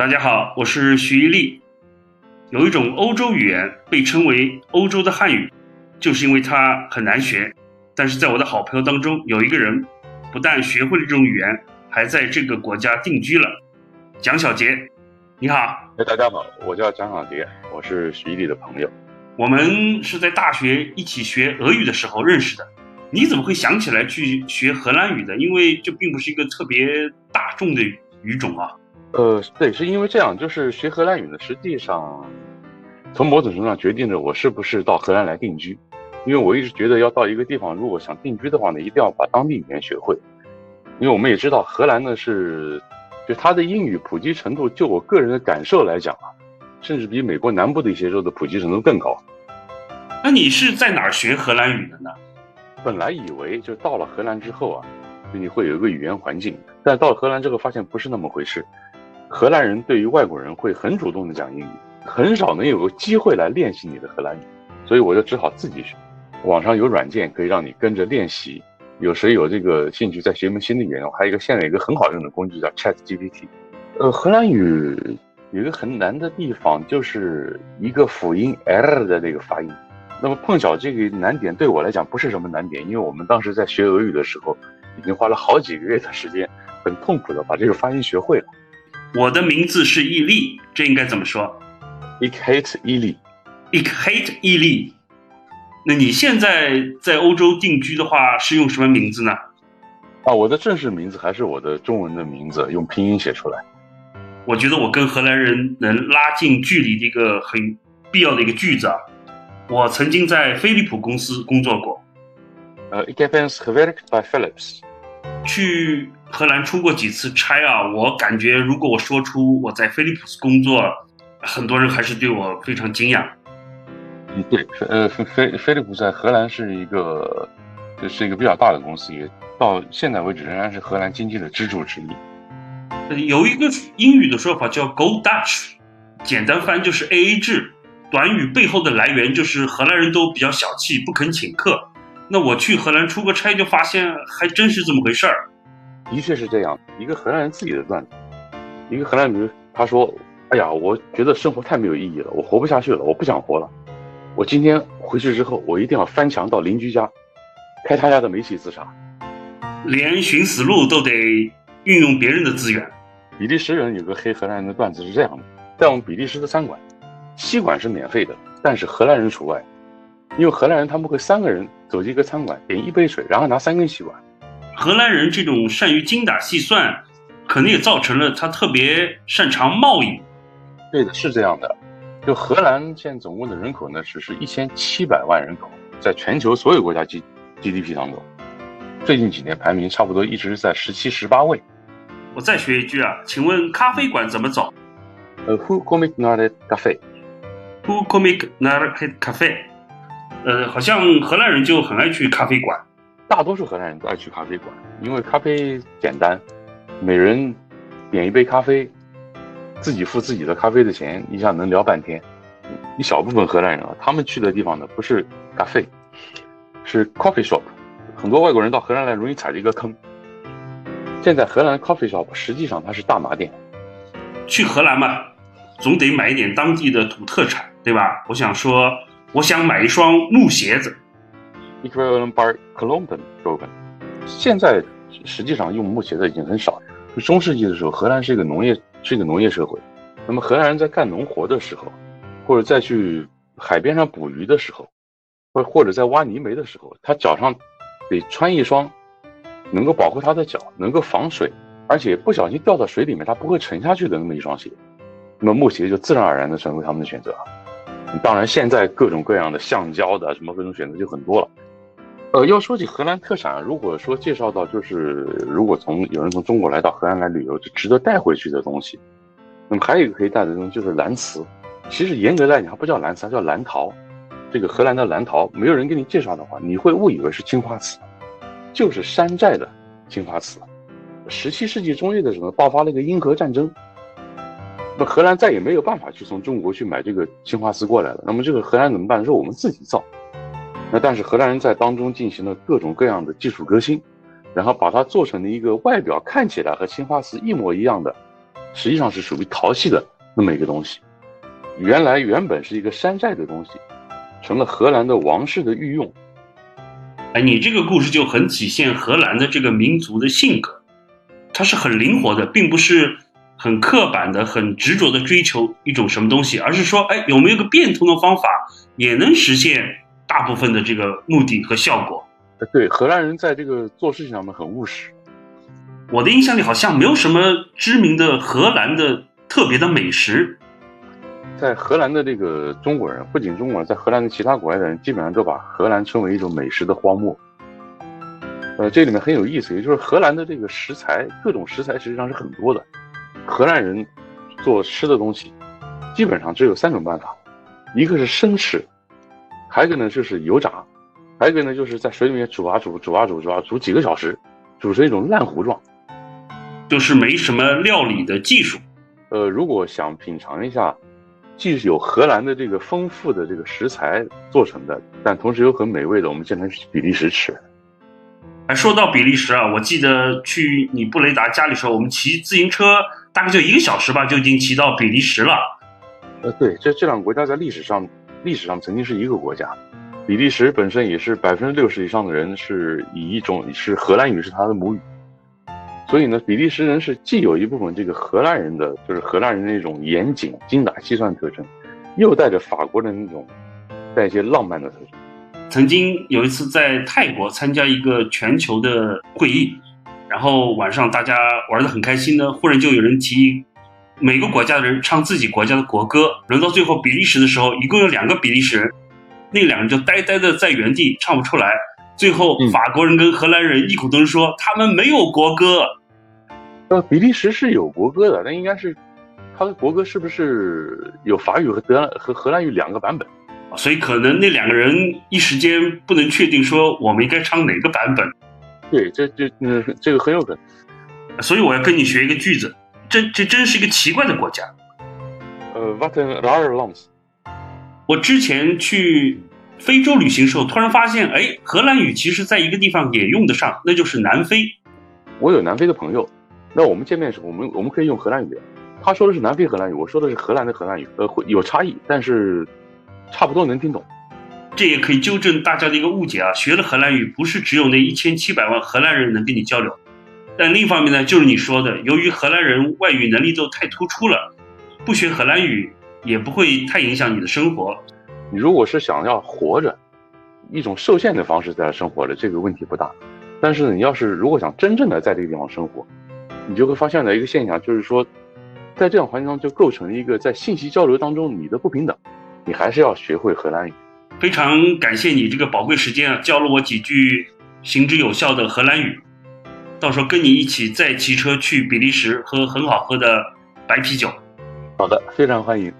大家好，我是徐一力。有一种欧洲语言被称为欧洲的汉语，就是因为它很难学。但是在我的好朋友当中，有一个人不但学会了这种语言，还在这个国家定居了。蒋小杰，你好。哎，大家好，我叫蒋小杰，我是徐一力的朋友。我们是在大学一起学俄语的时候认识的。你怎么会想起来去学荷兰语的？因为这并不是一个特别大众的语种啊。呃，对，是因为这样，就是学荷兰语呢，实际上从某种程度上决定着我是不是到荷兰来定居。因为我一直觉得要到一个地方，如果想定居的话呢，一定要把当地语言学会。因为我们也知道，荷兰呢是，就它的英语普及程度，就我个人的感受来讲啊，甚至比美国南部的一些州的普及程度更高。那你是在哪儿学荷兰语的呢？本来以为就到了荷兰之后啊，就你会有一个语言环境，但到了荷兰之后发现不是那么回事。荷兰人对于外国人会很主动的讲英语，很少能有个机会来练习你的荷兰语，所以我就只好自己学。网上有软件可以让你跟着练习。有谁有这个兴趣再学一门新的语言？还有一个现在有一个很好用的工具叫 Chat GPT。呃，荷兰语有一个很难的地方，就是一个辅音 L 的那个发音。那么碰巧这个难点对我来讲不是什么难点，因为我们当时在学俄语的时候，已经花了好几个月的时间，很痛苦的把这个发音学会了。我的名字是伊利，这应该怎么说？Ik hate 伊利。Ik hate 伊利。那你现在在欧洲定居的话，是用什么名字呢？啊，我的正式名字还是我的中文的名字，用拼音写出来。我觉得我跟荷兰人能拉近距离的一个很必要的一个句子啊。我曾经在飞利浦公司工作过。呃，Ik heb eens gewerkt bij Philips。去荷兰出过几次差啊？我感觉如果我说出我在菲利普斯工作，很多人还是对我非常惊讶。嗯，对，呃，菲菲利浦在荷兰是一个，就是一个比较大的公司，也到现在为止仍然是荷兰经济的支柱之一。有一个英语的说法叫 “Go Dutch”，简单翻就是 AA 制。短语背后的来源就是荷兰人都比较小气，不肯请客。那我去荷兰出个差，就发现还真是这么回事儿。的确是这样，一个荷兰人自己的段子，一个荷兰人他说：“哎呀，我觉得生活太没有意义了，我活不下去了，我不想活了。我今天回去之后，我一定要翻墙到邻居家，开他家的煤气自杀。连寻死路都得运用别人的资源。”比利时人有个黑荷兰人的段子是这样的：在我们比利时的餐馆。吸管是免费的，但是荷兰人除外，因为荷兰人他们会三个人走进一个餐馆，点一杯水，然后拿三根吸管。荷兰人这种善于精打细算，可能也造成了他特别擅长贸易。对的，是这样的。就荷兰现在总共的人口呢，只是一千七百万人口，在全球所有国家 G GDP 当中，最近几年排名差不多一直在十七、十八位。我再学一句啊，请问咖啡馆怎么走？呃，Who comes to the cafe？Who comes not cafe？呃，好像荷兰人就很爱去咖啡馆，大多数荷兰人都爱去咖啡馆，因为咖啡简单，每人点一杯咖啡，自己付自己的咖啡的钱，一下能聊半天。一小部分荷兰人啊，他们去的地方呢不是咖啡，是 coffee shop。很多外国人到荷兰来容易踩一个坑。现在荷兰 coffee shop 实际上它是大麻店。去荷兰嘛，总得买一点当地的土特产。对吧？我想说，我想买一双木鞋子。现在实际上用木鞋的已经很少了。中世纪的时候，荷兰是一个农业是一个农业社会。那么荷兰人在干农活的时候，或者再去海边上捕鱼的时候，或或者在挖泥煤的时候，他脚上得穿一双能够保护他的脚、能够防水，而且不小心掉到水里面他不会沉下去的那么一双鞋。那么木鞋就自然而然的成为他们的选择。当然，现在各种各样的橡胶的什么各种选择就很多了。呃，要说起荷兰特产，如果说介绍到就是，如果从有人从中国来到荷兰来旅游，就值得带回去的东西。那么还有一个可以带的东西就是蓝瓷。其实严格来讲，它不叫蓝瓷，它叫蓝陶。这个荷兰的蓝陶，没有人给你介绍的话，你会误以为是青花瓷，就是山寨的青花瓷。十七世纪中叶的时候，爆发了一个英荷战争。那荷兰再也没有办法去从中国去买这个青花瓷过来了。那么这个荷兰怎么办？说我们自己造。那但是荷兰人在当中进行了各种各样的技术革新，然后把它做成了一个外表看起来和青花瓷一模一样的实际上是属于陶器的那么一个东西。原来原本是一个山寨的东西，成了荷兰的王室的御用。哎，你这个故事就很体现荷兰的这个民族的性格，它是很灵活的，并不是很刻板的、很执着的追求一种什么东西，而是说，哎，有没有个变通的方法，也能实现大部分的这个目的和效果。对，荷兰人在这个做事情上面很务实。我的印象里好像没有什么知名的荷兰的特别的美食。在荷兰的这个中国人，不仅中国人，在荷兰的其他国家的人，基本上都把荷兰称为一种美食的荒漠。呃，这里面很有意思，也就是荷兰的这个食材，各种食材实际上是很多的。荷兰人做吃的东西，基本上只有三种办法：一个是生吃，还有一个呢就是油炸，还有一个呢就是在水里面煮啊煮，煮啊煮，煮啊煮几个小时，煮成一种烂糊状，就是没什么料理的技术。呃，如果想品尝一下。既有荷兰的这个丰富的这个食材做成的，但同时又很美味的，我们经常去比利时吃。哎，说到比利时啊，我记得去你布雷达家里时候，我们骑自行车大概就一个小时吧，就已经骑到比利时了。呃，对，这这两个国家在历史上历史上曾经是一个国家。比利时本身也是百分之六十以上的人是以一种是荷兰语是他的母语。所以呢，比利时人是既有一部分这个荷兰人的，就是荷兰人那种严谨、精打细算特征，又带着法国人那种带一些浪漫的特征。曾经有一次在泰国参加一个全球的会议，然后晚上大家玩的很开心呢，忽然就有人提议每个国家的人唱自己国家的国歌。轮到最后比利时的时候，一共有两个比利时人，那两人就呆呆的在原地唱不出来。最后法国人跟荷兰人异口同声说他们没有国歌。呃，比利时是有国歌的，那应该是，他的国歌是不是有法语和德和荷兰语两个版本？所以可能那两个人一时间不能确定说我们应该唱哪个版本。对，这这嗯，这个很有可能。所以我要跟你学一个句子，这这真是一个奇怪的国家。呃，What are lands？我之前去非洲旅行时候，突然发现，哎，荷兰语其实在一个地方也用得上，那就是南非。我有南非的朋友。那我们见面的时候，我们我们可以用荷兰语。他说的是南非荷兰语，我说的是荷兰的荷兰语。呃，会有差异，但是差不多能听懂。这也可以纠正大家的一个误解啊！学了荷兰语，不是只有那一千七百万荷兰人能跟你交流。但另一方面呢，就是你说的，由于荷兰人外语能力都太突出了，不学荷兰语也不会太影响你的生活。你如果是想要活着，一种受限的方式在生活的，这个问题不大。但是你要是如果想真正的在这个地方生活，你就会发现的一个现象，就是说，在这样环境中就构成一个在信息交流当中你的不平等，你还是要学会荷兰语。非常感谢你这个宝贵时间啊，教了我几句行之有效的荷兰语。到时候跟你一起再骑车去比利时喝很好喝的白啤酒。好的，非常欢迎。